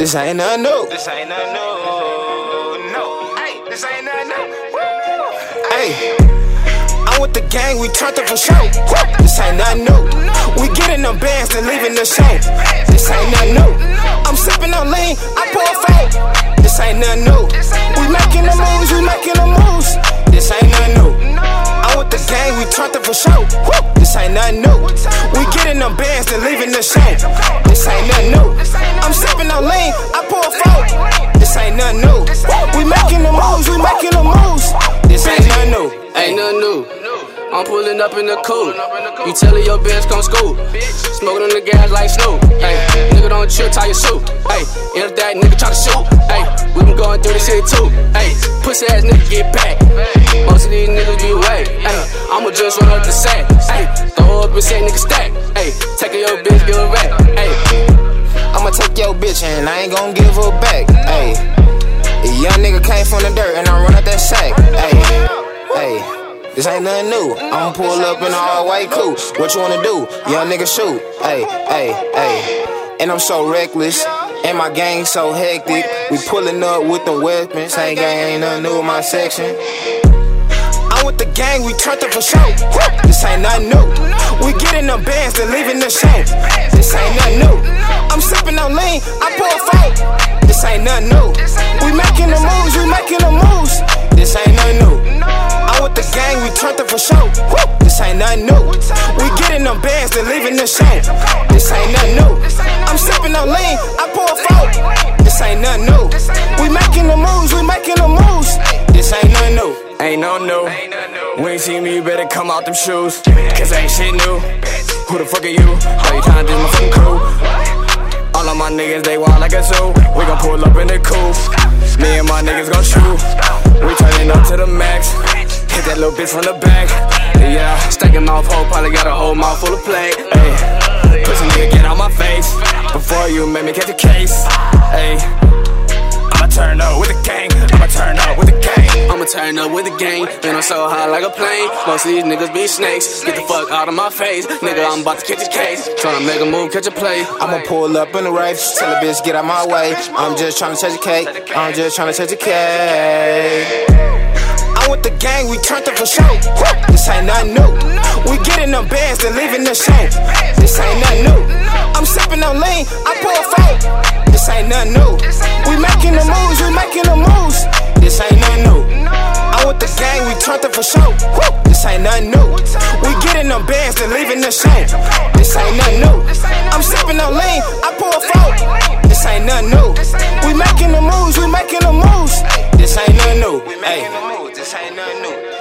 This ain't nothing new. This ain't nothing new. No. Hey, this ain't nothing new. Woo. Hey. I'm with the gang, we turned up for show. This ain't nothing new. We getting them bands and leaving the show. This ain't nothing new. I'm sipping on lean, I pour a four. This ain't nothing new. We making the moves, we making the moves. This ain't nothing new. I'm with the gang, we turned up for show. This ain't nothing new. We getting them bands and leaving the show. Up in the coupe. You tellin' your bitch come scoop. Smoking on the gas like Snoop. Hey, nigga don't trip, tie your suit. Hey, if that nigga try to shoot. Hey, we been going through this shit too. Hey, pussy ass nigga get back. Most of these niggas be whack. Hey, I'ma just run up the sack. Hey, throw up and say nigga stack. Hey, take your bitch, give her back. Hey, I'ma take your bitch and I ain't gon' give her back. Ayy, a young nigga came from the dirt and I run out that sack. Ayy, ayy. This ain't nothing new. I'ma pull up in a all white coupe. What you wanna do? Young nigga shoot. Ayy, ayy, ayy. And I'm so reckless. And my gang so hectic. We pulling up with the weapons. Ain't gang, ain't nothing new in my section. I'm with the gang, we turned up for show. This ain't nothing new. We getting them bands and leaving the show. This ain't nothing new. I'm sipping on lean, I pour a four. This ain't nothing new. We making the moves, we making the moves. For show. This ain't nothing new. We getting them bands and leaving the show. This ain't nothing new. I'm sipping on lean, I pour a four. This ain't nothing new. We making the moves, we making the moves. This ain't nothing new. Ain't no new. When you see me, you better come out them shoes. Cause ain't shit new. Who the fuck are you? All you tryna do my fucking crew. All of my niggas, they wild like a zoo. We gon' pull up in the coupe. Me and my niggas gon' shoot. We turning up to the max. Hit that little bitch from the back. Yeah, stacking mouth hole, probably got a whole mouth full of play. Hey, pussy nigga, get out my face. Before you make me catch a case. Hey, I'ma turn up with the gang. I'ma turn up with the gang. I'ma turn up with the gang, and I'm so high like a plane. Most of these niggas be snakes. Get the fuck out of my face, nigga. I'm about to catch a case. Tryna make a move, catch a play. I'ma pull up in the race, tell a bitch get out my way. I'm just tryna touch a cake. I'm just tryna touch a cake. With the gang, we turned up for show. This ain't nothing new. We getting them bands and leaving the show. This ain't nothing new. I'm sipping on lean, I pour a four. This ain't nothing new. We making the moves, we making the moves. This ain't nothing new. I'm with the gang, we turned up for show. This ain't nothing new. We getting them bands and leaving the show. This ain't nothing new. I'm sipping on lean, I pour a four. This ain't nothing new. We making the moves, we making the moves. This ain't nothing new. Moves. This ain't nothing new. Can't, can't, can't.